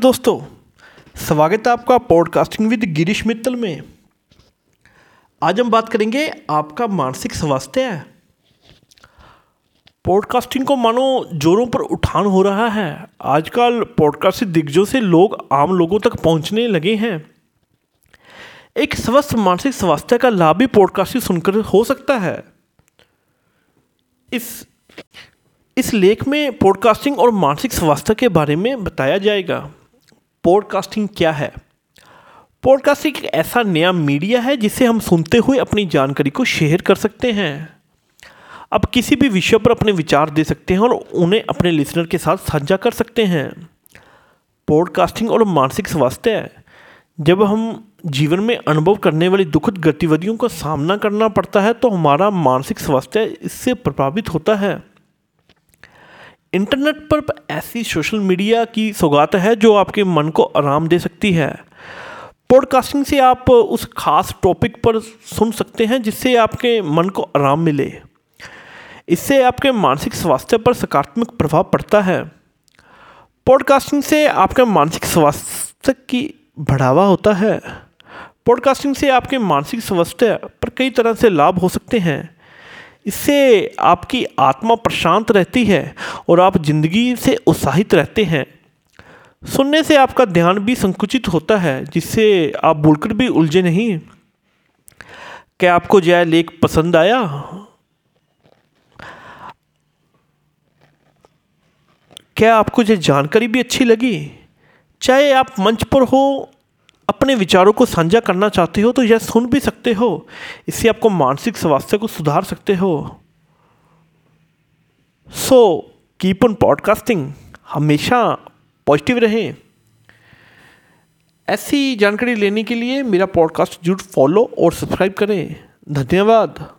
दोस्तों, स्वागत है आपका पॉडकास्टिंग विद गिरीश मित्तल में। आज हम बात करेंगे आपका मानसिक स्वास्थ्य है। पॉडकास्टिंग को मानो जोरों पर उठान हो रहा है। आजकल पॉडकास्ट दिग्गजों से लोग आम लोगों तक पहुँचने लगे हैं। एक स्वस्थ मानसिक स्वास्थ्य का लाभ भी पॉडकास्टिंग सुनकर हो सकता है। इस इस लेख में पॉडकास्टिंग और मानसिक स्वास्थ्य के बारे में बताया जाएगा। पॉडकास्टिंग क्या है? पॉडकास्टिंग एक ऐसा नया मीडिया है जिसे हम सुनते हुए अपनी जानकारी को शेयर कर सकते हैं। अब किसी भी विषय पर अपने विचार दे सकते हैं और उन्हें अपने लिसनर के साथ साझा कर सकते हैं। पॉडकास्टिंग और मानसिक स्वास्थ्य जब हम जीवन में अनुभव करने वाली दुखद गतिविधियों का सामना करना पड़ता है तो हमारा मानसिक स्वास्थ्य इससे प्रभावित होता है। इंटरनेट पर ऐसी सोशल मीडिया की सौगात है जो आपके मन को आराम दे सकती है। पॉडकास्टिंग से आप उस खास टॉपिक पर सुन सकते हैं जिससे आपके मन को आराम मिले। इससे आपके मानसिक स्वास्थ्य पर सकारात्मक प्रभाव पड़ता है। पॉडकास्टिंग से आपके मानसिक स्वास्थ्य की बढ़ावा होता है। पॉडकास्टिंग से आपके मानसिक स्वास्थ्य पर कई तरह से लाभ हो सकते हैं। इससे आपकी आत्मा प्रशांत रहती है और आप ज़िंदगी से उत्साहित रहते हैं। सुनने से आपका ध्यान भी संकुचित होता है, जिससे आप बोलकर भी उलझे नहीं। क्या आपको जय लेख पसंद आया? क्या आपको यह जानकारी भी अच्छी लगी? चाहे आप मंच पर हो, अपने विचारों को साझा करना चाहते हो तो यह सुन भी सकते हो। इससे आपको मानसिक स्वास्थ्य को सुधार सकते हो। सो कीप ऑन पॉडकास्टिंग हमेशा पॉजिटिव रहें। ऐसी जानकारी लेने के लिए मेरा पॉडकास्ट ज़रूर फॉलो और सब्सक्राइब करें। धन्यवाद।